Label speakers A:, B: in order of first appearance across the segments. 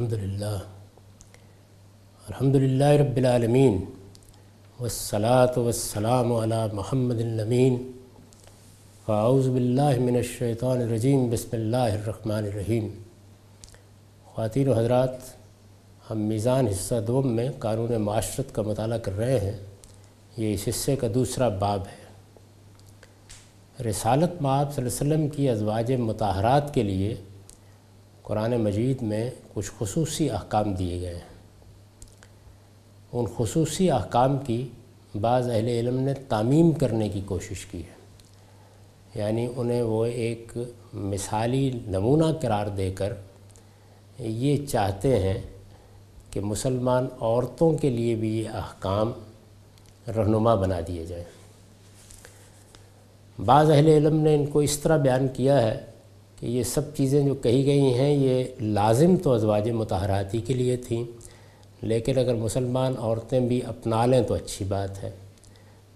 A: الحمد للہ الحمد للہ رب العالمین، والصلاة والسلام علی محمد الامین۔ فاعوذ باللہ من الشیطان الرجیم، بسم اللہ الرحمن الرحیم۔ خواتین و حضرات، ہم میزان حصہ دوم میں قانون معاشرت کا مطالعہ کر رہے ہیں۔ یہ اس حصے کا دوسرا باب ہے۔ رسالت مآب صلی اللہ علیہ وسلم کی ازواج متحرات کے لیے قرآن مجید میں کچھ خصوصی احکام دیے گئے ہیں۔ ان خصوصی احکام کی بعض اہل علم نے تعمیم کرنے کی کوشش کی ہے۔ یعنی انہیں وہ ایک مثالی نمونہ قرار دے کر یہ چاہتے ہیں کہ مسلمان عورتوں کے لیے بھی یہ احکام رہنما بنا دیے جائیں۔ بعض اہل علم نے ان کو اس طرح بیان کیا ہے کہ یہ سب چیزیں جو کہی گئی ہیں یہ لازم تو ازواج متحراتی کے لیے تھیں، لیکن اگر مسلمان عورتیں بھی اپنا لیں تو اچھی بات ہے۔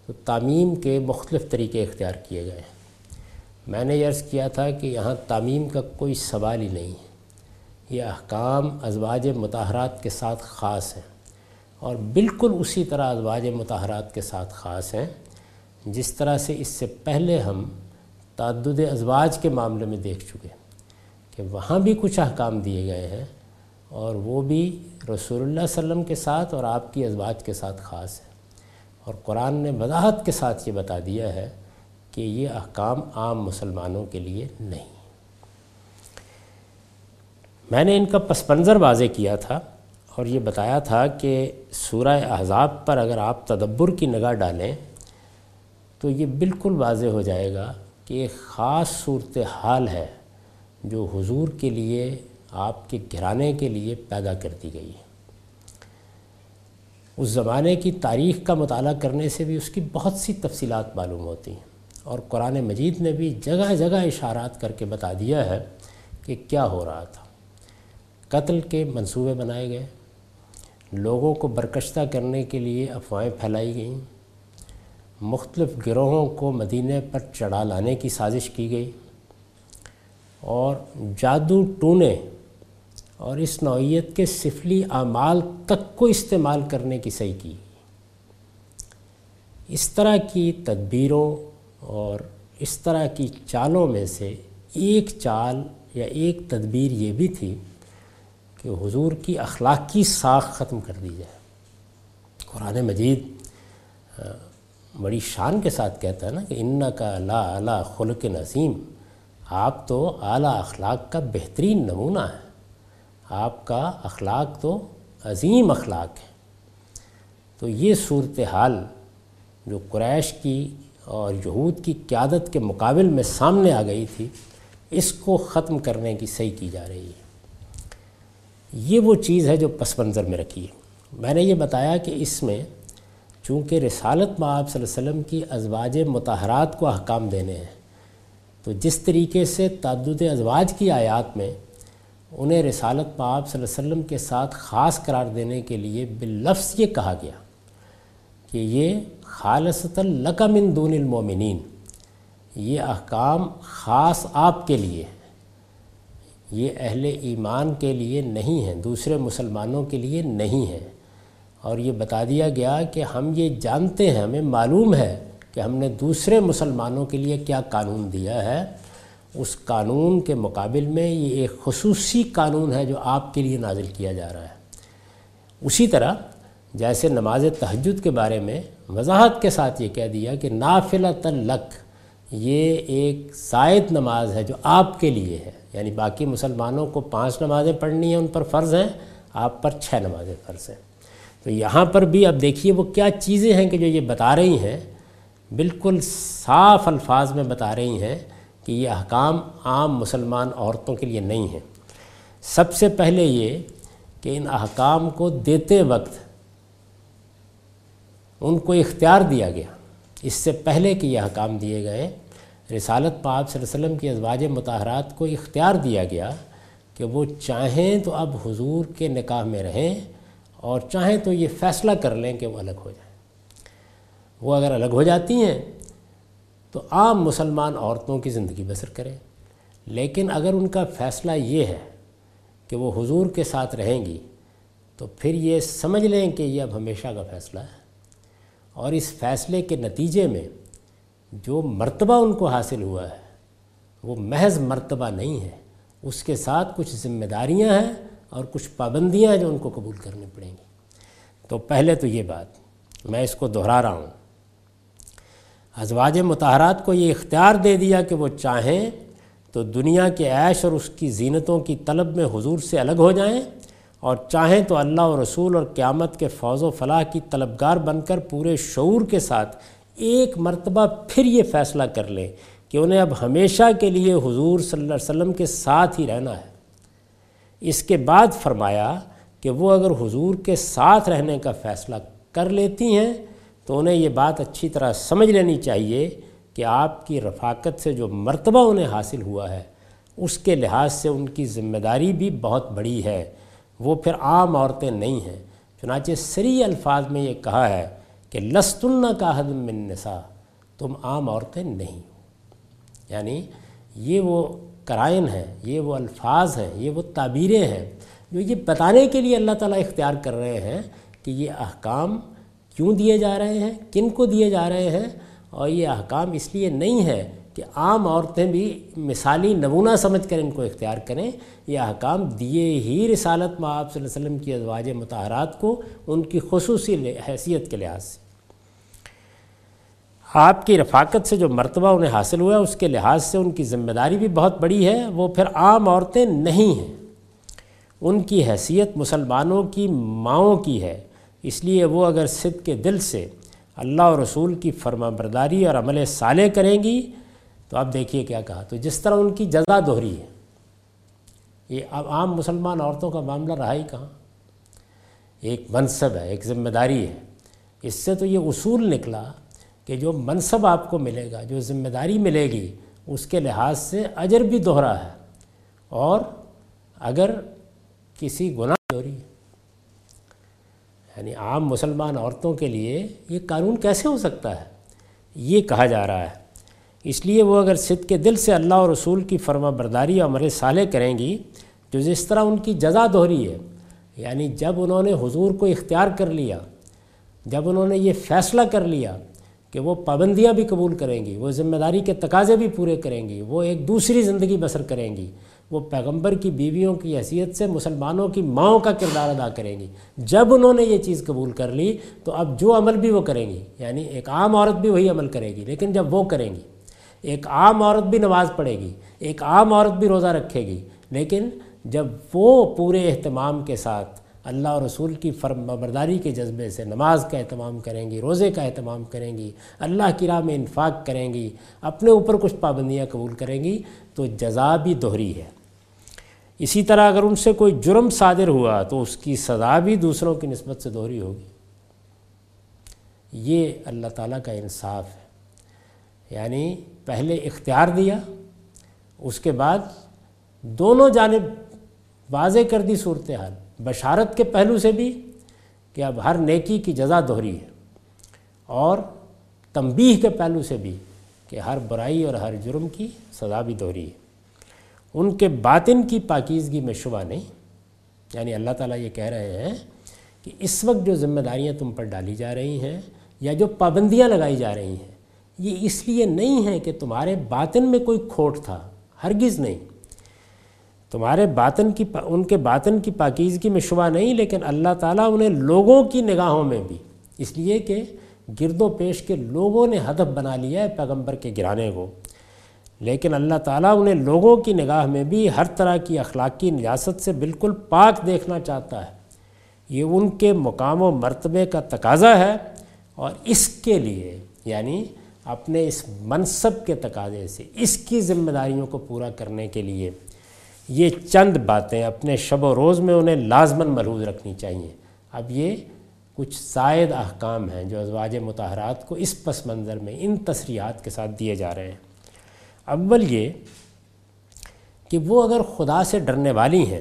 A: تو تعمیم کے مختلف طریقے اختیار کیے گئے ہیں۔ میں نے عرض کیا تھا کہ یہاں تعمیم کا کوئی سوال ہی نہیں ہے۔ یہ احکام ازواج متحرات کے ساتھ خاص ہیں اور بالکل اسی طرح ازواج متحرات کے ساتھ خاص ہیں۔ جس طرح سے اس سے پہلے ہم تعدد ازواج کے معاملے میں دیکھ چکے کہ وہاں بھی کچھ احکام دیے گئے ہیں اور وہ بھی رسول اللہ علیہ وسلم کے ساتھ اور آپ کی ازواج کے ساتھ خاص ہے اور قرآن نے وضاحت کے ساتھ یہ بتا دیا ہے کہ یہ احکام عام مسلمانوں کے لیے نہیں۔ میں نے ان کا پس منظر واضح کیا تھا اور یہ بتایا تھا کہ سورہ احزاب پر اگر آپ تدبر کی نگاہ ڈالیں تو یہ بالکل واضح ہو جائے گا کہ ایک خاص صورت حال ہے جو حضور کے لیے، آپ کے گھرانے کے لیے پیدا کر دی گئی ہے۔ اس زمانے کی تاریخ کا مطالعہ کرنے سے بھی اس کی بہت سی تفصیلات معلوم ہوتی ہیں۔ اور قرآن مجید نے بھی جگہ جگہ اشارات کر کے بتا دیا ہے کہ کیا ہو رہا تھا۔ قتل کے منصوبے بنائے گئے۔ لوگوں کو برکشتہ کرنے کے لیے افواہیں پھیلائی گئیں۔ مختلف گروہوں کو مدینہ پر چڑھا لانے کی سازش کی گئی اور جادو ٹونے اور اس نوعیت کے سفلی اعمال تک کو استعمال کرنے کی صحیح کی اس طرح کی تدبیروں اور اس طرح کی چالوں میں سے ایک چال یا ایک تدبیر یہ بھی تھی کہ حضور کی اخلاقی ساخ ختم کر دی جائے۔ قرآن مجید بڑی شان کے ساتھ کہتا ہے نا کہ ان کا اعلیٰ اعلیٰ خلق نظیم آپ تو اعلیٰ اخلاق کا بہترین نمونہ ہے آپ کا اخلاق تو عظیم اخلاق ہے تو یہ صورتحال جو قریش کی اور یہود کی قیادت کے مقابل میں سامنے آ گئی تھی، اس کو ختم کرنے کی صحیح کی جا رہی ہے۔ یہ وہ چیز ہے جو پس منظر میں رکھی ہے۔ میں نے یہ بتایا کہ اس میں چونکہ رسالت مآب صلی اللہ علیہ وسلم کی ازواج متحرات کو احکام دینے ہیں، تو جس طریقے سے تعدد ازواج کی آیات میں انہیں رسالت مآب صلی اللہ علیہ وسلم کے ساتھ خاص قرار دینے کے لیے باللفظ یہ کہا گیا کہ یہ خالصۃ من دون المومنین یہ احکام خاص آپ کے لیے ہیں، یہ اہل ایمان کے لیے نہیں ہیں، دوسرے مسلمانوں کے لیے نہیں ہیں۔ اور یہ بتا دیا گیا کہ ہم یہ جانتے ہیں، ہمیں معلوم ہے کہ ہم نے دوسرے مسلمانوں کے لیے کیا قانون دیا ہے۔ اس قانون کے مقابل میں یہ ایک خصوصی قانون ہے جو آپ کے لیے نازل کیا جا رہا ہے۔ اسی طرح جیسے نماز تہجد کے بارے میں وضاحت کے ساتھ یہ کہہ دیا کہ نافلہ تلق یہ ایک زائد نماز ہے جو آپ کے لیے ہے۔ یعنی باقی مسلمانوں کو پانچ نمازیں پڑھنی ہیں، ان پر فرض ہیں، آپ پر چھ نمازیں فرض ہیں۔ تو یہاں پر بھی اب دیکھیے وہ کیا چیزیں ہیں کہ جو یہ بتا رہی ہیں، بالکل صاف الفاظ میں بتا رہی ہیں کہ یہ احکام عام مسلمان عورتوں کے لیے نہیں ہیں۔ سب سے پہلے یہ کہ ان احکام کو دیتے وقت ان کو اختیار دیا گیا۔ اس سے پہلے کہ یہ احکام دیے گئے، رسالت پاک صلی اللہ علیہ وسلم کی ازواج متحرات کو اختیار دیا گیا کہ وہ چاہیں تو اب حضور کے نکاح میں رہیں اور چاہیں تو یہ فیصلہ کر لیں کہ وہ الگ ہو جائیں۔ وہ اگر الگ ہو جاتی ہیں تو عام مسلمان عورتوں کی زندگی بسر کریں۔ لیکن اگر ان کا فیصلہ یہ ہے کہ وہ حضور کے ساتھ رہیں گی، تو پھر یہ سمجھ لیں کہ یہ اب ہمیشہ کا فیصلہ ہے۔ اور اس فیصلے کے نتیجے میں جو مرتبہ ان کو حاصل ہوا ہے، وہ محض مرتبہ نہیں ہے۔ اس کے ساتھ کچھ ذمہ داریاں ہیں اور کچھ پابندیاں ہیں جو ان کو قبول کرنی پڑیں گی۔ تو پہلے تو یہ بات، میں اس کو دہرا رہا ہوں۔ ازواج متحرات کو یہ اختیار دے دیا کہ وہ چاہیں تو دنیا کے عیش اور اس کی زینتوں کی طلب میں حضور سے الگ ہو جائیں اور چاہیں تو اللہ و رسول اور قیامت کے فوز و فلاح کی طلبگار بن کر پورے شعور کے ساتھ ایک مرتبہ پھر یہ فیصلہ کر لیں کہ انہیں اب ہمیشہ کے لیے حضور صلی اللہ علیہ وسلم کے ساتھ ہی رہنا ہے۔ اس کے بعد فرمایا کہ وہ اگر حضور کے ساتھ رہنے کا فیصلہ کر لیتی ہیں تو انہیں یہ بات اچھی طرح سمجھ لینی چاہیے کہ آپ کی رفاقت سے جو مرتبہ انہیں حاصل ہوا ہے، اس کے لحاظ سے ان کی ذمہ داری بھی بہت بڑی ہے۔ وہ پھر عام عورتیں نہیں ہیں۔ چنانچہ سری الفاظ میں یہ کہا ہے کہ لستن کا حدم من نسا تم عام عورتیں نہیں ہو۔ یعنی یہ وہ کرائن ہیں، یہ وہ الفاظ ہیں، یہ وہ تعبیریں ہیں جو یہ بتانے کے لیے اللہ تعالیٰ اختیار کر رہے ہیں کہ یہ احکام کیوں دیے جا رہے ہیں، کن کو دیے جا رہے ہیں اور یہ احکام اس لیے نہیں ہے کہ عام عورتیں بھی مثالی نمونہ سمجھ کر ان کو اختیار کریں۔ یہ احکام دیے ہی رسالت میں آپ صلی اللہ علیہ وسلم کی ازواج متحرات کو ان کی خصوصی حیثیت کے لحاظ سے۔ آپ کی رفاقت سے جو مرتبہ انہیں حاصل ہوا ہے، اس کے لحاظ سے ان کی ذمہ داری بھی بہت بڑی ہے۔ وہ پھر عام عورتیں نہیں ہیں۔ ان کی حیثیت مسلمانوں کی ماؤں کی ہے۔ اس لیے وہ اگر صد کے دل سے اللہ اور رسول کی فرما برداری اور عمل صالح کریں گی، تو آپ دیکھیے کیا کہا۔ تو جس طرح ان کی جزا دوہری ہے۔ یہ اب عام مسلمان عورتوں کا معاملہ رہا ہی کہاں؟ ایک منصب ہے، ایک ذمہ داری ہے۔ اس سے تو یہ اصول نکلا کہ جو منصب آپ کو ملے گا، جو ذمہ داری ملے گی، اس کے لحاظ سے اجر بھی دوہرا ہے۔ اور اگر کسی گناہ دوہری یعنی عام مسلمان عورتوں کے لیے یہ قانون کیسے ہو سکتا ہے؟ یہ کہا جا رہا ہے۔ اس لیے وہ اگر صد کے دل سے اللہ اور رسول کی فرما برداری اور عمر صالح کریں گی جو جس طرح ان کی جزا دوہری ہے۔ یعنی جب انہوں نے حضور کو اختیار کر لیا، جب انہوں نے یہ فیصلہ کر لیا کہ وہ پابندیاں بھی قبول کریں گی، وہ ذمہ داری کے تقاضے بھی پورے کریں گی، وہ ایک دوسری زندگی بسر کریں گی، وہ پیغمبر کی بیویوں کی حیثیت سے مسلمانوں کی ماؤں کا کردار ادا کریں گی۔ جب انہوں نے یہ چیز قبول کر لی تو اب جو عمل بھی وہ کریں گی یعنی ایک عام عورت بھی وہی عمل کرے گی، لیکن جب وہ کریں گی، ایک عام عورت بھی نماز پڑھے گی، ایک عام عورت بھی روزہ رکھے گی، لیکن جب وہ پورے اہتمام کے ساتھ اللہ اور رسول کی فرم برداری کے جذبے سے نماز کا اہتمام کریں گی، روزے کا اہتمام کریں گی، اللہ کی راہ میں انفاق کریں گی، اپنے اوپر کچھ پابندیاں قبول کریں گی، تو جزا بھی دوہری ہے۔ اسی طرح اگر ان سے کوئی جرم صادر ہوا تو اس کی سزا بھی دوسروں کی نسبت سے دوہری ہوگی۔ یہ اللہ تعالیٰ کا انصاف ہے۔ یعنی پہلے اختیار دیا، اس کے بعد دونوں جانب واضح کر دی صورتحال۔ بشارت کے پہلو سے بھی کہ اب ہر نیکی کی جزا دوہری ہے اور تنبیہ کے پہلو سے بھی کہ ہر برائی اور ہر جرم کی سزا بھی دوہری ہے۔ ان کے باطن کی پاکیزگی میں شبہ نہیں۔ یعنی اللہ تعالیٰ یہ کہہ رہے ہیں کہ اس وقت جو ذمہ داریاں تم پر ڈالی جا رہی ہیں یا جو پابندیاں لگائی جا رہی ہیں، یہ اس لیے نہیں ہے کہ تمہارے باطن میں کوئی کھوٹ تھا، ہرگز نہیں۔ تمہارے باطن کی ان کے باطن کی پاکیزگی میں شبہ نہیں، لیکن اللہ تعالیٰ انہیں لوگوں کی نگاہوں میں بھی۔ اس لیے کہ گرد و پیش کے لوگوں نے ہدف بنا لیا ہے پیغمبر کے گرانے کو۔ لیکن اللہ تعالیٰ انہیں لوگوں کی نگاہ میں بھی ہر طرح کی اخلاقی نیاست سے بالکل پاک دیکھنا چاہتا ہے۔ یہ ان کے مقام و مرتبے کا تقاضا ہے اور اس کے لیے یعنی اپنے اس منصب کے تقاضے سے، اس کی ذمہ داریوں کو پورا کرنے کے لیے۔ یہ چند باتیں اپنے شب و روز میں انہیں لازماً ملحوظ رکھنی چاہیے۔ اب یہ کچھ زائد احکام ہیں جو ازواج متحرات کو اس پس منظر میں ان تصریحات کے ساتھ دیے جا رہے ہیں۔ اول یہ کہ وہ اگر خدا سے ڈرنے والی ہیں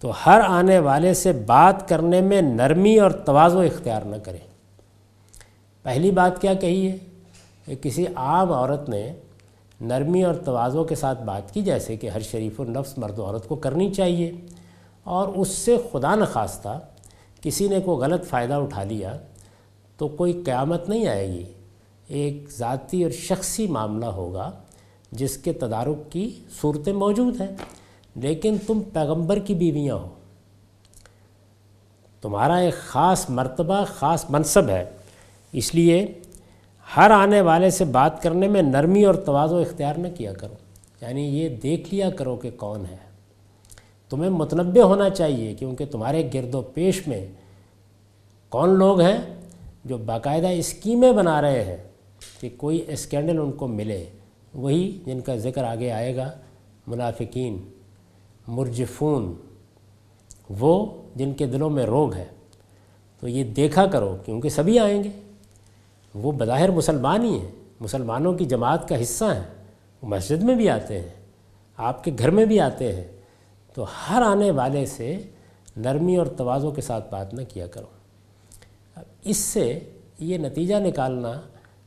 A: تو ہر آنے والے سے بات کرنے میں نرمی اور توازو اختیار نہ کریں۔ پہلی بات کیا کہی ہے؟ کہ کسی عام عورت نے نرمی اور توازوں کے ساتھ بات کی، جیسے کہ ہر شریف و نفس مرد و عورت کو کرنی چاہیے۔ اور اس سے خدا نخواستہ کسی نے کوئی غلط فائدہ اٹھا لیا تو کوئی قیامت نہیں آئے گی۔ ایک ذاتی اور شخصی معاملہ ہوگا جس کے تدارک کی صورتیں موجود ہیں، لیکن تم پیغمبر کی بیویاں ہو۔ تمہارا ایک خاص مرتبہ، خاص منصب ہے۔ اس لیے ہر آنے والے سے بات کرنے میں نرمی اور توازو اختیار نہ کیا کرو۔ یعنی یہ دیکھ لیا کرو کہ کون ہے۔ تمہیں متنبع ہونا چاہیے کیونکہ تمہارے گرد و پیش میں کون لوگ ہیں جو باقاعدہ اسکیمیں بنا رہے ہیں کہ کوئی اسکینڈل ان کو ملے۔ وہی جن کا ذکر آگے آئے گا۔ منافقین، مرجفون، وہ جن کے دلوں میں روگ ہے۔ تو یہ دیکھا کرو کیونکہ سبھی آئیں گے۔ وہ بظاہر مسلمان ہی ہیں، مسلمانوں کی جماعت کا حصہ ہیں، وہ مسجد میں بھی آتے ہیں، آپ کے گھر میں بھی آتے ہیں۔ تو ہر آنے والے سے نرمی اور توازوں کے ساتھ بات نہ کیا کرو۔ اس سے یہ نتیجہ نکالنا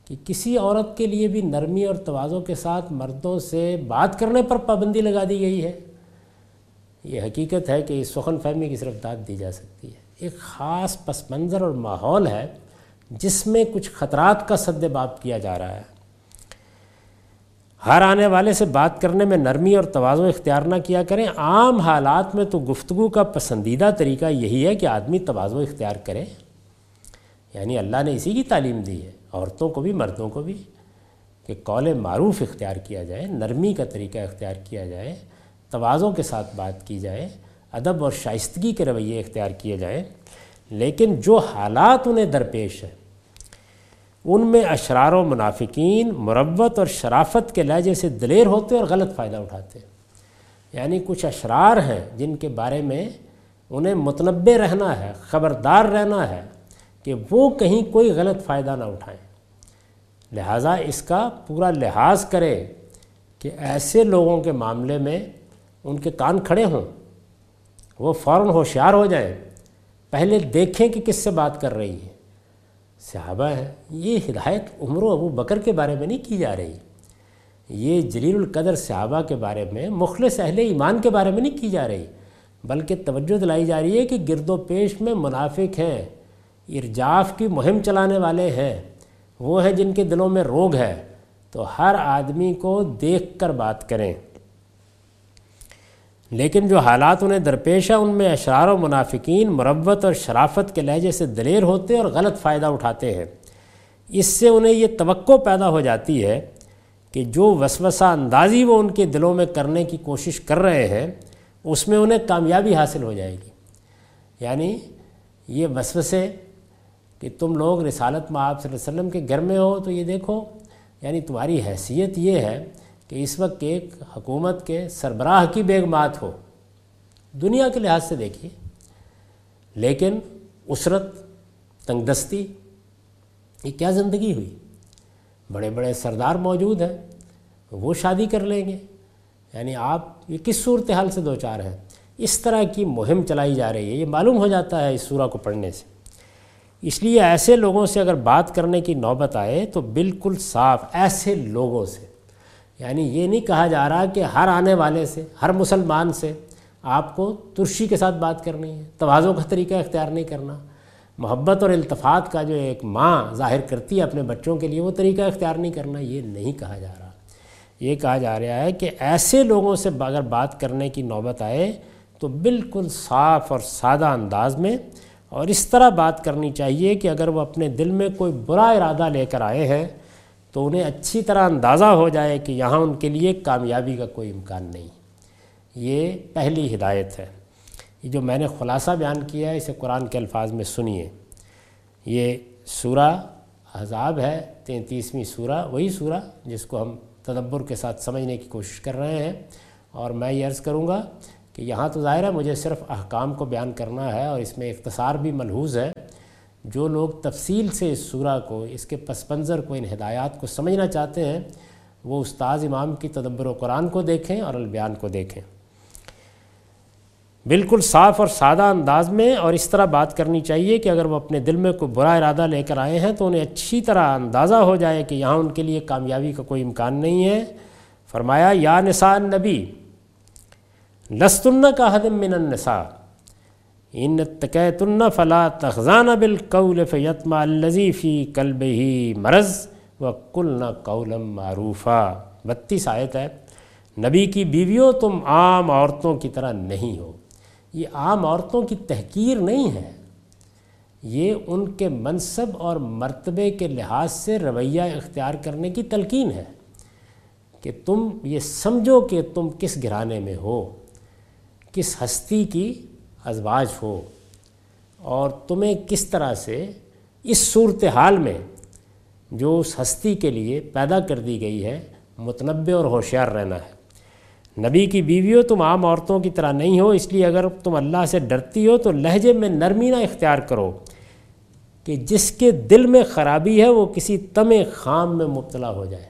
A: کہ کسی عورت کے لیے بھی نرمی اور توازوں کے ساتھ مردوں سے بات کرنے پر پابندی لگا دی گئی ہے۔ یہ حقیقت ہے کہ اس سخن فہمی کی صرف داد دی جا سکتی ہے۔ ایک خاص پس منظر اور ماحول ہے جس میں کچھ خطرات کا سد باب کیا جا رہا ہے۔ ہر آنے والے سے بات کرنے میں نرمی اور توازن اختیار نہ کیا کریں۔ عام حالات میں تو گفتگو کا پسندیدہ طریقہ یہی ہے کہ آدمی توازن اختیار کرے۔ یعنی اللہ نے اسی کی تعلیم دی ہے۔ عورتوں کو بھی، مردوں کو بھی کہ قول معروف اختیار کیا جائے، نرمی کا طریقہ اختیار کیا جائے توازوں کے ساتھ بات کی جائے، ادب اور شائستگی کے رویے اختیار کیے جائیں۔ لیکن جو حالات انہیں درپیش ہیں ان میں اشرار و منافقین مربت اور شرافت کے لہجے سے دلیر ہوتے اور غلط فائدہ اٹھاتے یعنی کچھ اشرار ہیں جن کے بارے میں انہیں متنبع رہنا ہے، خبردار رہنا ہے کہ وہ کہیں کوئی غلط فائدہ نہ اٹھائیں۔ لہٰذا اس کا پورا لحاظ کرے کہ ایسے لوگوں کے معاملے میں ان کے کان کھڑے ہوں، وہ فوراً ہوشیار ہو جائیں۔ پہلے دیکھیں کہ کس سے بات کر رہی ہے صحابہ ہے یہ ہدایت عمر و ابو بکر کے بارے میں نہیں کی جا رہی۔ یہ جلیل القدر صحابہ کے بارے میں، مخلص اہل ایمان کے بارے میں نہیں کی جا رہی، بلکہ توجہ دلائی جا رہی ہے کہ گرد و پیش میں منافق ہیں، ارجاف کی مہم چلانے والے ہیں، وہ ہیں جن کے دلوں میں روگ ہے۔ تو ہر آدمی کو دیکھ کر بات کریں۔ لیکن جو حالات انہیں درپیش ہے ان میں اشرار و منافقین مربت اور شرافت کے لہجے سے دلیر ہوتے اور غلط فائدہ اٹھاتے ہیں۔ اس سے انہیں یہ توقع پیدا ہو جاتی ہے کہ جو وسوسہ اندازی وہ ان کے دلوں میں کرنے کی کوشش کر رہے ہیں، اس میں انہیں کامیابی حاصل ہو جائے گی۔ یعنی یہ وسوسے کہ تم لوگ رسالت میں آپ صلی اللہ علیہ وسلم کے گھر میں ہو تو یہ دیکھو یعنی تمہاری حیثیت یہ ہے کہ اس وقت ایک حکومت کے سربراہ کی بیگمات ہو۔ دنیا کے لحاظ سے دیکھیے۔ لیکن اسرت تنگ دستی یہ کیا زندگی ہوئی؟ بڑے بڑے سردار موجود ہیں، وہ شادی کر لیں گے۔ یعنی آپ، یہ کس صورتحال سے دو چار ہیں؟ اس طرح کی مہم چلائی جا رہی ہے، یہ معلوم ہو جاتا ہے اس سورہ کو پڑھنے سے۔ اس لیے ایسے لوگوں سے اگر بات کرنے کی نوبت آئے تو بالکل صاف، ایسے لوگوں سے۔ یعنی یہ نہیں کہا جا رہا کہ ہر آنے والے سے، ہر مسلمان سے آپ کو ترشی کے ساتھ بات کرنی ہے، توازوں کا طریقہ اختیار نہیں کرنا۔ محبت اور التفات کا جو ایک ماں ظاہر کرتی ہے اپنے بچوں کے لیے، وہ طریقہ اختیار نہیں کرنا، یہ نہیں کہا جا رہا۔ یہ کہا جا رہا ہے کہ ایسے لوگوں سے اگر بات کرنے کی نوبت آئے تو بالکل صاف اور سادہ انداز میں اور اس طرح بات کرنی چاہیے کہ اگر وہ اپنے دل میں کوئی برا ارادہ لے کر آئے ہیں تو انہیں اچھی طرح اندازہ ہو جائے کہ یہاں ان کے لیے کامیابی کا کوئی امکان نہیں۔ یہ پہلی ہدایت ہے۔ یہ جو میں نے خلاصہ بیان کیا ہے، اسے قرآن کے الفاظ میں سنیے۔ یہ سورہ عذاب ہے، تینتیسویں سورہ، وہی سورہ جس کو ہم تدبر کے ساتھ سمجھنے کی کوشش کر رہے ہیں۔ اور میں یہ عرض کروں گا کہ یہاں تو ظاہر ہے مجھے صرف احکام کو بیان کرنا ہے اور اس میں اختصار بھی ملحوظ ہے۔ جو لوگ تفصیل سے اس سورہ کو، اس کے پس منظر کو، ان ہدایات کو سمجھنا چاہتے ہیں، وہ استاذ امام کی تدبر و قرآن کو دیکھیں اور البیان کو دیکھیں۔ بالکل صاف اور سادہ انداز میں اور اس طرح بات کرنی چاہیے کہ اگر وہ اپنے دل میں کوئی برا ارادہ لے کر آئے ہیں تو انہیں اچھی طرح اندازہ ہو جائے کہ یہاں ان کے لیے کامیابی کا کوئی امکان نہیں ہے۔ فرمایا، یا نساء نبی لستن کا حدم من النساء ان تقیتن فلا تخزانہ بالقول فیتما الزیفی کلب ہی مرض و کل نہ قولم معروفہ بتیس آیت ہے۔ نبی کی بیویوں تم عام عورتوں کی طرح نہیں ہو۔ یہ عام عورتوں کی تحقیر نہیں ہے۔ یہ ان کے منصب اور مرتبے کے لحاظ سے رویہ اختیار کرنے کی تلقین ہے کہ تم یہ سمجھو کہ تم کس گھرانے میں ہو، کس ہستی کی ازواج ہو۔ اور تمہیں کس طرح سے اس صورتحال میں جو اس ہستی کے لیے پیدا کر دی گئی ہے، متنبع اور ہوشیار رہنا ہے۔ نبی کی بیویوں تم عام عورتوں کی طرح نہیں ہو، اس لیے اگر تم اللہ سے ڈرتی ہو تو لہجے میں نرمی نہ اختیار کرو کہ جس کے دل میں خرابی ہے وہ کسی تم خام میں مبتلا ہو جائے۔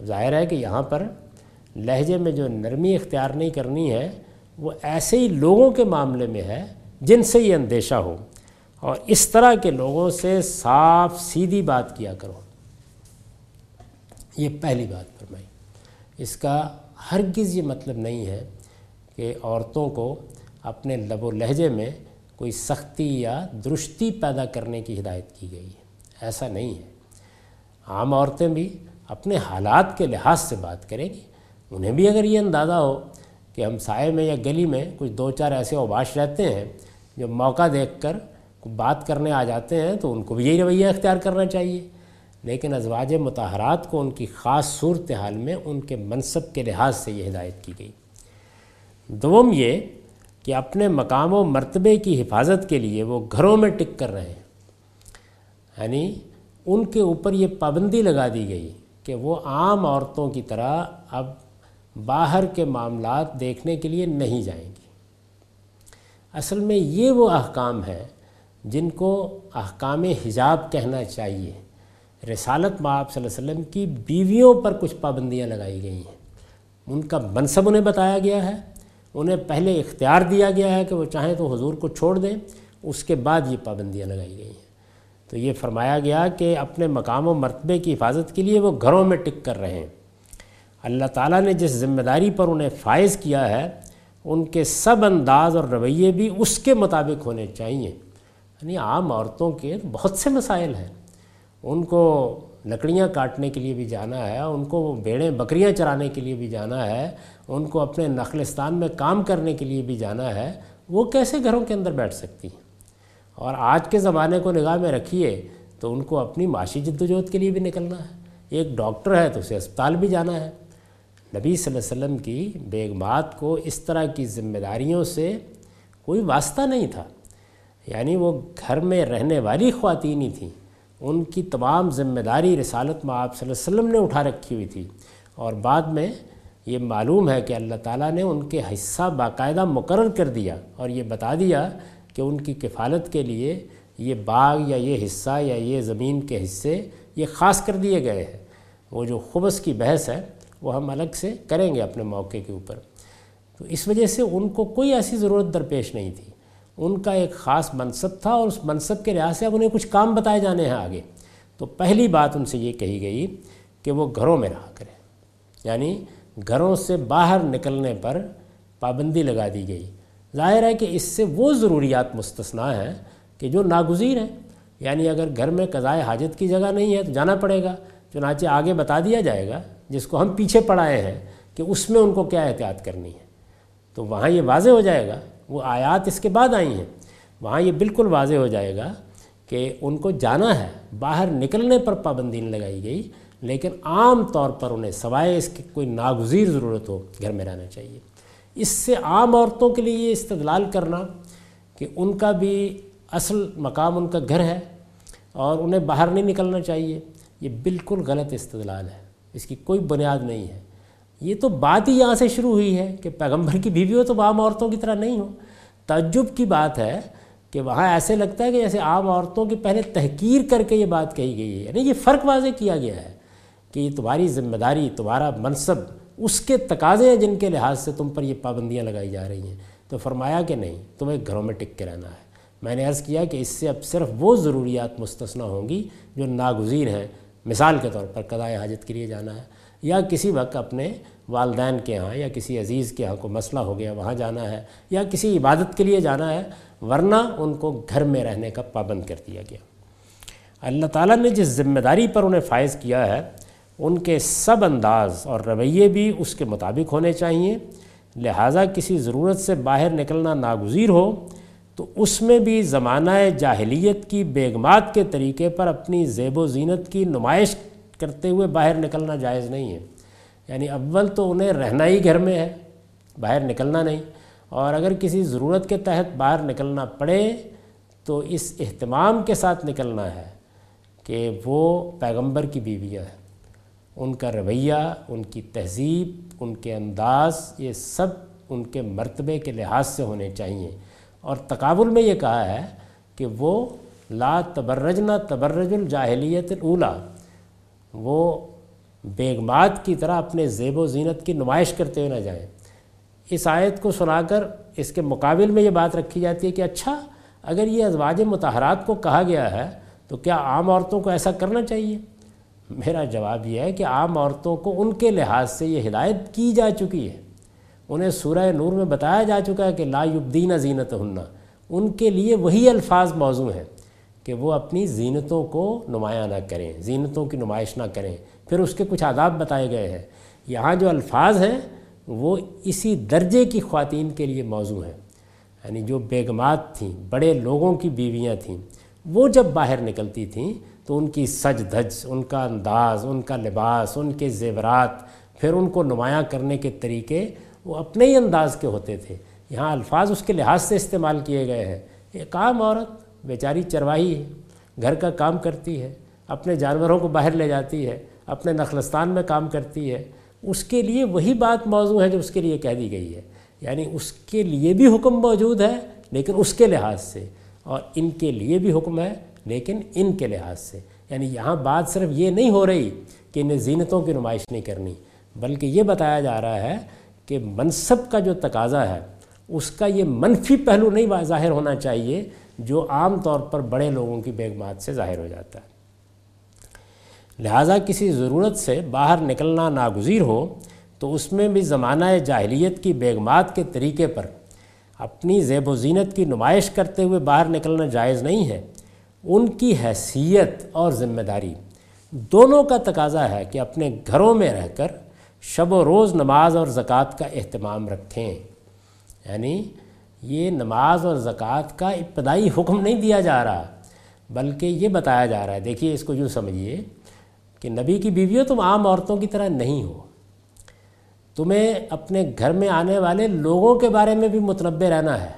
A: اب ظاہر ہے کہ یہاں پر لہجے میں جو نرمی اختیار نہیں کرنی ہے وہ ایسے ہی لوگوں کے معاملے میں ہے جن سے یہ اندیشہ ہو۔ اور اس طرح کے لوگوں سے صاف سیدھی بات کیا کرو۔ یہ پہلی بات فرمائی۔ اس کا ہرگز یہ مطلب نہیں ہے کہ عورتوں کو اپنے لب و لہجے میں کوئی سختی یا درستی پیدا کرنے کی ہدایت کی گئی ہے۔ ایسا نہیں ہے۔ عام عورتیں بھی اپنے حالات کے لحاظ سے بات کریں گی۔ انہیں بھی اگر یہ اندازہ ہو کہ ہم سائے میں یا گلی میں کچھ دو چار ایسے اوباش رہتے ہیں، جو موقع دیکھ کر بات کرنے آ جاتے ہیں تو ان کو بھی یہی رویہ اختیار کرنا چاہیے۔ لیکن ازواج متحرات کو ان کی خاص صورتحال میں ان کے منصب کے لحاظ سے یہ ہدایت کی گئی۔ دوم یہ کہ اپنے مقام و مرتبے کی حفاظت کے لیے وہ گھروں میں ٹک کر رہے ہیں۔ یعنی ان کے اوپر یہ پابندی لگا دی گئی کہ وہ عام عورتوں کی طرح اب باہر کے معاملات دیکھنے کے لیے نہیں جائیں گی۔ اصل میں یہ وہ احکام ہے جن کو احکام حجاب کہنا چاہیے۔ رسالت مآب صلی اللہ علیہ وسلم کی بیویوں پر کچھ پابندیاں لگائی گئی ہیں۔ ان کا منصب انہیں بتایا گیا ہے۔ انہیں پہلے اختیار دیا گیا ہے کہ وہ چاہیں تو حضور کو چھوڑ دیں۔ اس کے بعد یہ پابندیاں لگائی گئی ہیں۔ تو یہ فرمایا گیا کہ اپنے مقام و مرتبے کی حفاظت کے لیے وہ گھروں میں ٹک کر رہے ہیں اللہ تعالیٰ نے جس ذمہ داری پر انہیں فائز کیا ہے، ان کے سب انداز اور رویے بھی اس کے مطابق ہونے چاہیے۔ یعنی عام عورتوں کے بہت سے مسائل ہیں۔ ان کو لکڑیاں کاٹنے کے لیے بھی جانا ہے، ان کو بیڑیں بکریاں چرانے کے لیے بھی جانا ہے، ان کو اپنے نخلستان میں کام کرنے کے لیے بھی جانا ہے۔ وہ کیسے گھروں کے اندر بیٹھ سکتی ہیں؟ اور آج کے زمانے کو نگاہ میں رکھیے تو ان کو اپنی معاشی جد وجہد کے لیے بھی نکلنا ہے۔ ایک ڈاکٹر ہے تو اسے اسپتال بھی جانا ہے۔ نبی صلی اللہ علیہ وسلم کی بیگمات کو اس طرح کی ذمہ داریوں سے کوئی واسطہ نہیں تھا۔ یعنی وہ گھر میں رہنے والی خواتین ہی تھیں ان کی تمام ذمہ داری رسالت میں آپ صلی اللہ علیہ وسلم نے اٹھا رکھی ہوئی تھی۔ اور بعد میں یہ معلوم ہے کہ اللہ تعالیٰ نے ان کے حصہ باقاعدہ مقرر کر دیا اور یہ بتا دیا کہ ان کی کفالت کے لیے یہ باغ یا یہ حصہ یا یہ زمین کے حصے یہ خاص کر دیے گئے ہیں۔ وہ جو خبص کی بحث ہے وہ ہم الگ سے کریں گے اپنے موقع کے اوپر۔ تو اس وجہ سے ان کو کوئی ایسی ضرورت درپیش نہیں تھی۔ ان کا ایک خاص منصب تھا اور اس منصب کے لحاظ سے اب انہیں کچھ کام بتائے جانے ہیں آگے۔ تو پہلی بات ان سے یہ کہی گئی کہ وہ گھروں میں رہا کریں۔ یعنی گھروں سے باہر نکلنے پر پابندی لگا دی گئی۔ ظاہر ہے کہ اس سے وہ ضروریات مستثنا ہیں کہ جو ناگزیر ہیں۔ یعنی اگر گھر میں قضائے حاجت کی جگہ نہیں ہے تو جانا پڑے گا۔ چنانچہ آگے بتا دیا جائے گا جس کو ہم پیچھے پڑھائے ہیں کہ اس میں ان کو کیا احتیاط کرنی ہے۔ تو وہاں یہ واضح ہو جائے گا، وہ آیات اس کے بعد آئی ہیں۔ وہاں یہ بالکل واضح ہو جائے گا کہ ان کو جانا ہے، باہر نکلنے پر پابندی نہیں لگائی گئی، لیکن عام طور پر انہیں سوائے اس کی کوئی ناگزیر ضرورت ہو، گھر میں رہنا چاہیے۔ اس سے عام عورتوں کے لیے یہ استدلال کرنا کہ ان کا بھی اصل مقام ان کا گھر ہے اور انہیں باہر نہیں نکلنا چاہیے، یہ بالکل غلط استدلال ہے۔ اس کی کوئی بنیاد نہیں ہے۔ یہ تو بات ہی یہاں سے شروع ہوئی ہے کہ پیغمبر کی بیوی ہو تو عام عورتوں کی طرح نہیں ہو۔ تعجب کی بات ہے کہ وہاں ایسے لگتا ہے کہ جیسے عام عورتوں کی پہلے تحقیر کر کے یہ بات کہی گئی ہے۔ یعنی یہ فرق واضح کیا گیا ہے کہ یہ تمہاری ذمہ داری، تمہارا منصب، اس کے تقاضے ہیں جن کے لحاظ سے تم پر یہ پابندیاں لگائی جا رہی ہیں۔ تو فرمایا کہ نہیں، تمہیں گھروں میں ٹک کے رہنا ہے۔ میں نے عرض کیا کہ اس سے اب صرف وہ ضروریات مستثنا ہوں گی جو ناگزیر ہیں۔ مثال کے طور پر قضاء حاجت کے لیے جانا ہے، یا کسی وقت اپنے والدین کے ہاں یا کسی عزیز کے ہاں کو مسئلہ ہو گیا، وہاں جانا ہے، یا کسی عبادت کے لیے جانا ہے، ورنہ ان کو گھر میں رہنے کا پابند کر دیا گیا۔ اللہ تعالیٰ نے جس ذمہ داری پر انہیں فائز کیا ہے، ان کے سب انداز اور رویے بھی اس کے مطابق ہونے چاہیے۔ لہٰذا کسی ضرورت سے باہر نکلنا ناگزیر ہو تو اس میں بھی زمانہ جاہلیت کی بیگمات کے طریقے پر اپنی زیب و زینت کی نمائش کرتے ہوئے باہر نکلنا جائز نہیں ہے۔ یعنی اول تو انہیں رہنا ہی گھر میں ہے، باہر نکلنا نہیں۔ اور اگر کسی ضرورت کے تحت باہر نکلنا پڑے تو اس اہتمام کے ساتھ نکلنا ہے کہ وہ پیغمبر کی بیویاں ہیں۔ ان کا رویہ، ان کی تہذیب، ان کے انداز، یہ سب ان کے مرتبے کے لحاظ سے ہونے چاہیے۔ اور تقابل میں یہ کہا ہے کہ وہ لا تبرجنا تبرج الجاہلیت اولا وہ بیگمات کی طرح اپنے زیب و زینت کی نمائش کرتے ہوئے نہ جائیں۔ اس آیت کو سنا کر اس کے مقابل میں یہ بات رکھی جاتی ہے کہ اچھا اگر یہ ازواج متحرات کو کہا گیا ہے، تو کیا عام عورتوں کو ایسا کرنا چاہیے؟ میرا جواب یہ ہے کہ عام عورتوں کو ان کے لحاظ سے یہ ہدایت کی جا چکی ہے۔ انہیں سورہ نور میں بتایا جا چکا ہے کہ لا یبدین زینت ہننا ان کے لیے وہی الفاظ موضوع ہیں کہ وہ اپنی زینتوں کو نمایاں نہ کریں، زینتوں کی نمائش نہ کریں۔ پھر اس کے کچھ آداب بتائے گئے ہیں۔ یہاں جو الفاظ ہیں، وہ اسی درجے کی خواتین کے لیے موضوع ہیں۔ یعنی جو بیگمات تھیں، بڑے لوگوں کی بیویاں تھیں، وہ جب باہر نکلتی تھیں، تو ان کی سج دھج ان کا انداز، ان کا لباس، ان کے زیورات، پھر ان کو نمایاں کرنے کے طریقے وہ اپنے ہی انداز کے ہوتے تھے۔ یہاں الفاظ اس کے لحاظ سے استعمال کیے گئے ہیں۔ ایک عام عورت، بیچاری چرواہی ہے۔ گھر کا کام کرتی ہے، اپنے جانوروں کو باہر لے جاتی ہے، اپنے نخلستان میں کام کرتی ہے۔ اس کے لیے وہی بات موضوع ہے جو اس کے لیے کہہ دی گئی ہے۔ یعنی اس کے لیے بھی حکم موجود ہے، لیکن اس کے لحاظ سے۔ اور ان کے لیے بھی حکم ہے، لیکن ان کے لحاظ سے۔ یعنی یہاں بات صرف یہ نہیں ہو رہی کہ انہیں زینتوں کی نمائش نہیں کرنی، بلکہ یہ بتایا جا رہا ہے کہ منصب کا جو تقاضا ہے، اس کا یہ منفی پہلو نہیں ظاہر ہونا چاہیے جو عام طور پر بڑے لوگوں کی بیگمات سے ظاہر ہو جاتا ہے۔ لہٰذا کسی ضرورت سے باہر نکلنا ناگزیر ہو، تو اس میں بھی زمانہ جاہلیت کی بیگمات کے طریقے پر اپنی زیب و زینت کی نمائش کرتے ہوئے باہر نکلنا جائز نہیں ہے۔ ان کی حیثیت اور ذمہ داری دونوں کا تقاضا ہے کہ اپنے گھروں میں رہ کر شب و روز نماز اور زکوٰۃ کا اہتمام رکھیں۔ یعنی یہ نماز اور زکوٰۃ کا ابتدائی حکم نہیں دیا جا رہا، بلکہ یہ بتایا جا رہا ہے۔ دیکھیے اس کو یوں سمجھیے کہ نبی کی بیویوں تم عام عورتوں کی طرح نہیں ہو۔ تمہیں اپنے گھر میں آنے والے لوگوں کے بارے میں بھی متنبع رہنا ہے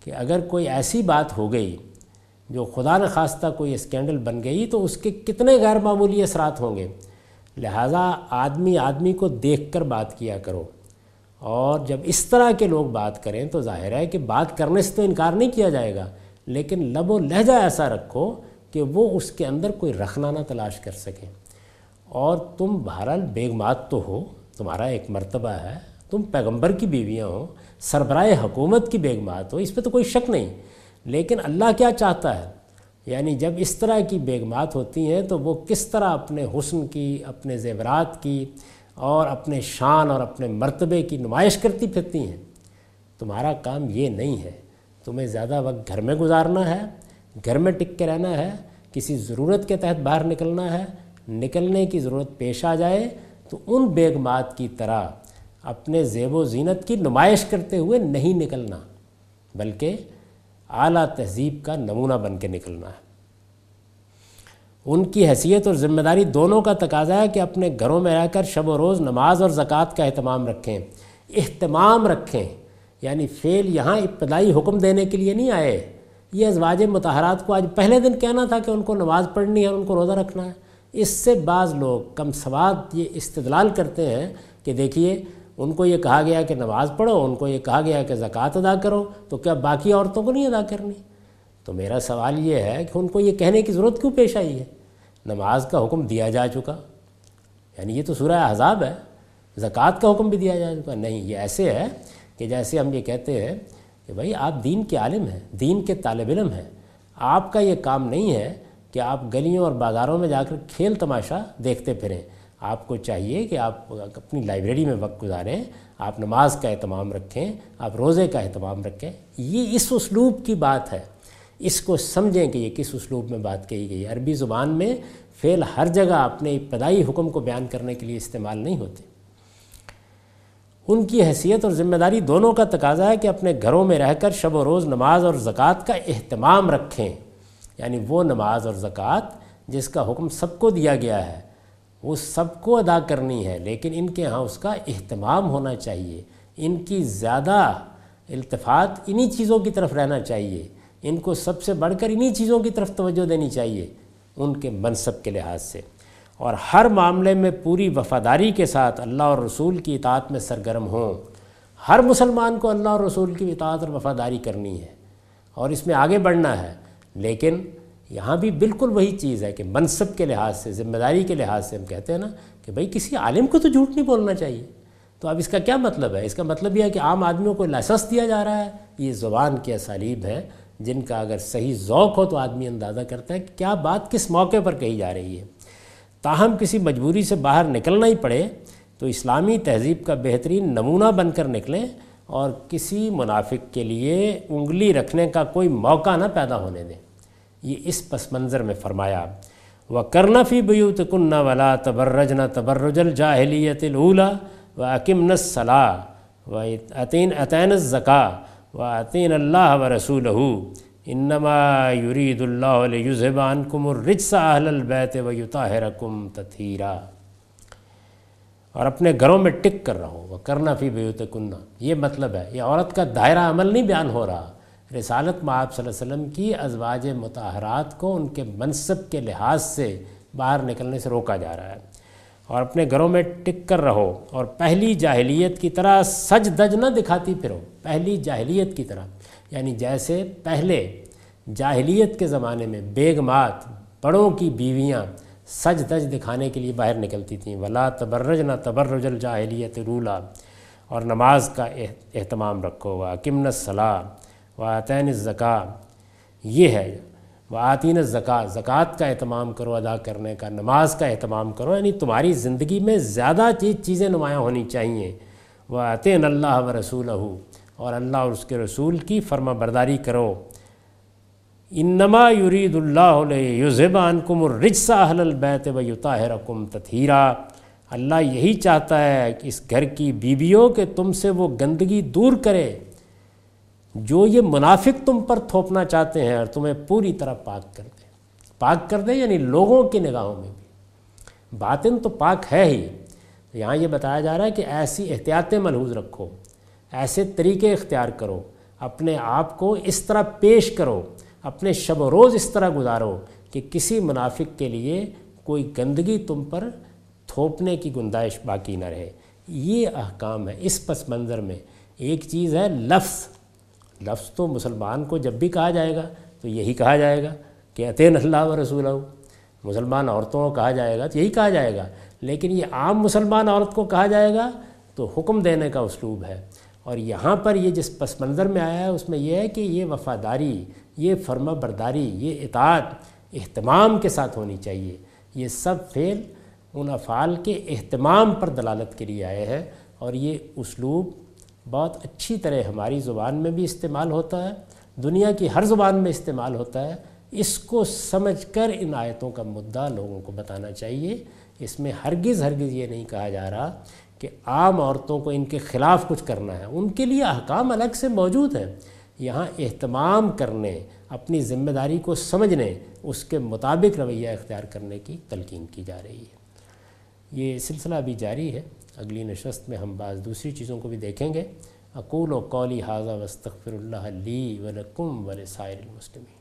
A: کہ اگر کوئی ایسی بات ہو گئی جو خدا نخواستہ کوئی اسکینڈل بن گئی تو اس کے کتنے غیر معمولی اثرات ہوں گے۔ لہٰذا آدمی آدمی کو دیکھ کر بات کیا کرو۔ اور جب اس طرح کے لوگ بات کریں تو ظاہر ہے کہ بات کرنے سے تو انکار نہیں کیا جائے گا، لیکن لب و لہجہ ایسا رکھو کہ وہ اس کے اندر کوئی رکھنا نہ تلاش کر سکیں اور تم بہرحال بیگمات تو ہو، تمہارا ایک مرتبہ ہے، تم پیغمبر کی بیویاں ہو، سربراہ حکومت کی بیگمات ہو، اس پہ تو کوئی شک نہیں۔ لیکن اللہ کیا چاہتا ہے؟ یعنی جب اس طرح کی بیگمات ہوتی ہیں تو وہ کس طرح اپنے حسن کی، اپنے زیورات کی اور اپنے شان اور اپنے مرتبے کی نمائش کرتی پھرتی ہیں؟ تمہارا کام یہ نہیں ہے۔ تمہیں زیادہ وقت گھر میں گزارنا ہے، گھر میں ٹک کے رہنا ہے، کسی ضرورت کے تحت باہر نکلنا ہے، نکلنے کی ضرورت پیش آ جائے تو ان بیگمات کی طرح اپنے زیب و زینت کی نمائش کرتے ہوئے نہیں نکلنا، بلکہ اعلیٰ تہذیب کا نمونہ بن کے نکلنا ہے۔ ان کی حیثیت اور ذمہ داری دونوں کا تقاضا ہے کہ اپنے گھروں میں رہ کر شب و روز نماز اور زکوٰۃ کا اہتمام رکھیں۔ اہتمام رکھیں یعنی فعل یہاں ابتدائی حکم دینے کے لیے نہیں آئے۔ یہ ازواج متحرات کو آج پہلے دن کہنا تھا کہ ان کو نماز پڑھنی ہے، ان کو روزہ رکھنا ہے۔ اس سے بعض لوگ کم سواد یہ استدلال کرتے ہیں کہ دیکھیے ان کو یہ کہا گیا کہ نماز پڑھو، ان کو یہ کہا گیا کہ زکوٰۃ ادا کرو، تو کیا باقی عورتوں کو نہیں ادا کرنی؟ تو میرا سوال یہ ہے کہ ان کو یہ کہنے کی ضرورت کیوں پیش آئی ہے؟ نماز کا حکم دیا جا چکا۔ یعنی یہ تو سورہ عذاب ہے، زکوٰۃ کا حکم بھی دیا جا چکا۔ نہیں، یہ ایسے ہے کہ جیسے ہم یہ کہتے ہیں کہ بھائی آپ دین کے عالم ہیں، دین کے طالب علم ہیں۔ آپ کا یہ کام نہیں ہے کہ آپ گلیوں اور بازاروں میں جا کر کھیل تماشا دیکھتے پھریں۔ آپ کو چاہیے کہ آپ اپنی لائبریری میں وقت گزاریں، آپ نماز کا اہتمام رکھیں، آپ روزے کا اہتمام رکھیں۔ یہ اس اسلوب کی بات ہے۔ اس کو سمجھیں کہ یہ کس اسلوب میں بات کہی گئی ہے۔ عربی زبان میں فعل ہر جگہ اپنے ابتدائی حکم کو بیان کرنے کے لیے استعمال نہیں ہوتے۔ ان کی حیثیت اور ذمہ داری دونوں کا تقاضا ہے کہ اپنے گھروں میں رہ کر شب و روز نماز اور زکوٰۃ کا اہتمام رکھیں۔ یعنی وہ نماز اور زکوٰۃ جس کا حکم سب کو دیا گیا ہے۔ وہ سب کو ادا کرنی ہے، لیکن ان کے ہاں اس کا اہتمام ہونا چاہیے۔ ان کی زیادہ التفات انہی چیزوں کی طرف رہنا چاہیے۔ ان کو سب سے بڑھ کر انہی چیزوں کی طرف توجہ دینی چاہیے، ان کے منصب کے لحاظ سے۔ اور ہر معاملے میں پوری وفاداری کے ساتھ اللہ اور رسول کی اطاعت میں سرگرم ہوں۔ ہر مسلمان کو اللہ اور رسول کی اطاعت اور وفاداری کرنی ہے اور اس میں آگے بڑھنا ہے، لیکن یہاں بھی بالکل وہی چیز ہے کہ منصب کے لحاظ سے، ذمہ داری کے لحاظ سے ہم کہتے ہیں نا کہ بھئی کسی عالم کو تو جھوٹ نہیں بولنا چاہیے۔ تو اب اس کا کیا مطلب ہے؟ اس کا مطلب یہ ہے کہ عام آدمیوں کو لائسنس دیا جا رہا ہے۔ یہ زبان کے اسالیب ہے جن کا اگر صحیح ذوق ہو تو آدمی اندازہ کرتا ہے کہ کیا بات کس موقع پر کہی جا رہی ہے۔ تاہم کسی مجبوری سے باہر نکلنا ہی پڑے تو اسلامی تہذیب کا بہترین نمونہ بن کر نکلیں اور کسی منافق کے لیے انگلی رکھنے کا کوئی موقع نہ پیدا ہونے دیں۔ یہ اس پس منظر میں فرمایا وہ کرنفی بیوت کن ولا تبرج نہ تبرج الجاہلیت الاولا و عکم نصلاح و عطین عطین زکا و عطین اللہ و رسول انما یرید اللہ علیہ یوزبان کم الرجس اہل البیت و یطاہرکم تطہیرا اور اپنے گھروں میں ٹک کر رہو وہ کرنا فی بیوت کنہ یہ مطلب ہے، یہ عورت کا دائرہ عمل نہیں بیان ہو رہا۔ رسالت میں آپ صلی اللہ علیہ وسلم کی ازواج متحرات کو ان کے منصب کے لحاظ سے باہر نکلنے سے روکا جا رہا ہے۔ اور اپنے گھروں میں ٹک کر رہو اور پہلی جاہلیت کی طرح سج دج نہ دکھاتی پھرو۔ پہلی جاہلیت کی طرح۔ یعنی جیسے پہلے جاہلیت کے زمانے میں بیگمات بڑوں کی بیویاں سج دج دکھانے کے لیے باہر نکلتی تھیں۔ ولا تبرج نہ تبرج الجاہلیت رولا۔ اور نماز کا اہتمام رکھو۔ و کمن صلاح و عطین زکا یہ ہے وہ آتین زکا زکوٰۃ کا اہتمام کرو، ادا کرنے کا، نماز کا اہتمام کرو۔ یعنی تمہاری زندگی میں زیادہ چیز، چیزیں نمایاں ہونی چاہیے۔ وہ عطین اللہ و رسول اور اللہ اور اس کے رسول کی فرما برداری کرو۔ انما یرید اللہ علیہ یوزبان کم الرجسا اہل البیت و یطاہرکم تطہیرا۔ اللہ یہی چاہتا ہے کہ اس گھر کی بیویوں کے تم سے وہ گندگی دور کرے۔ جو یہ منافق تم پر تھوپنا چاہتے ہیں اور تمہیں پوری طرح پاک کر دے۔ پاک کر دے یعنی لوگوں کی نگاہوں میں بھی۔ باطن تو پاک ہے ہی۔ یہاں یہ بتایا جا رہا ہے کہ ایسی احتیاطیں ملحوظ رکھو، ایسے طریقے اختیار کرو۔ اپنے آپ کو اس طرح پیش کرو، اپنے شب و روز اس طرح گزارو کہ کسی منافق کے لیے کوئی گندگی تم پر تھوپنے کی گنجائش باقی نہ رہے۔ یہ احکام ہے۔ اس پس منظر میں ایک چیز ہے لفظ۔ لفظ تو مسلمان کو جب بھی کہا جائے گا تو یہی کہا جائے گا کہ عطین اللہ و رسول مسلمان عورتوں کو کہا جائے گا تو یہی کہا جائے گا۔ لیکن یہ عام مسلمان عورت کو کہا جائے گا تو حکم دینے کا اسلوب ہے۔ اور یہاں پر یہ جس پس منظر میں آیا ہے، اس میں یہ ہے کہ یہ وفاداری، یہ فرما برداری، یہ اطاعت اہتمام کے ساتھ ہونی چاہیے۔ یہ سب فعل ان افعال کے اہتمام پر دلالت کے لیے آئے ہیں اور یہ اسلوب بہت اچھی طرح ہماری زبان میں بھی استعمال ہوتا ہے، دنیا کی ہر زبان میں استعمال ہوتا ہے۔ اس کو سمجھ کر ان آیتوں کا مدعا لوگوں کو بتانا چاہیے۔ اس میں ہرگز ہرگز یہ نہیں کہا جا رہا کہ عام عورتوں کو ان کے خلاف کچھ کرنا ہے۔ ان کے لیے احکام الگ سے موجود ہیں۔ یہاں اہتمام کرنے، اپنی ذمہ داری کو سمجھنے، اس کے مطابق رویہ اختیار کرنے کی تلقین کی جا رہی ہے۔ یہ سلسلہ ابھی جاری ہے۔ اگلی نشست میں ہم بعض دوسری چیزوں کو بھی دیکھیں گے۔ اقول و قولی حاضہ وستغفر اللہ لی ولکم ولسائر المسلمین۔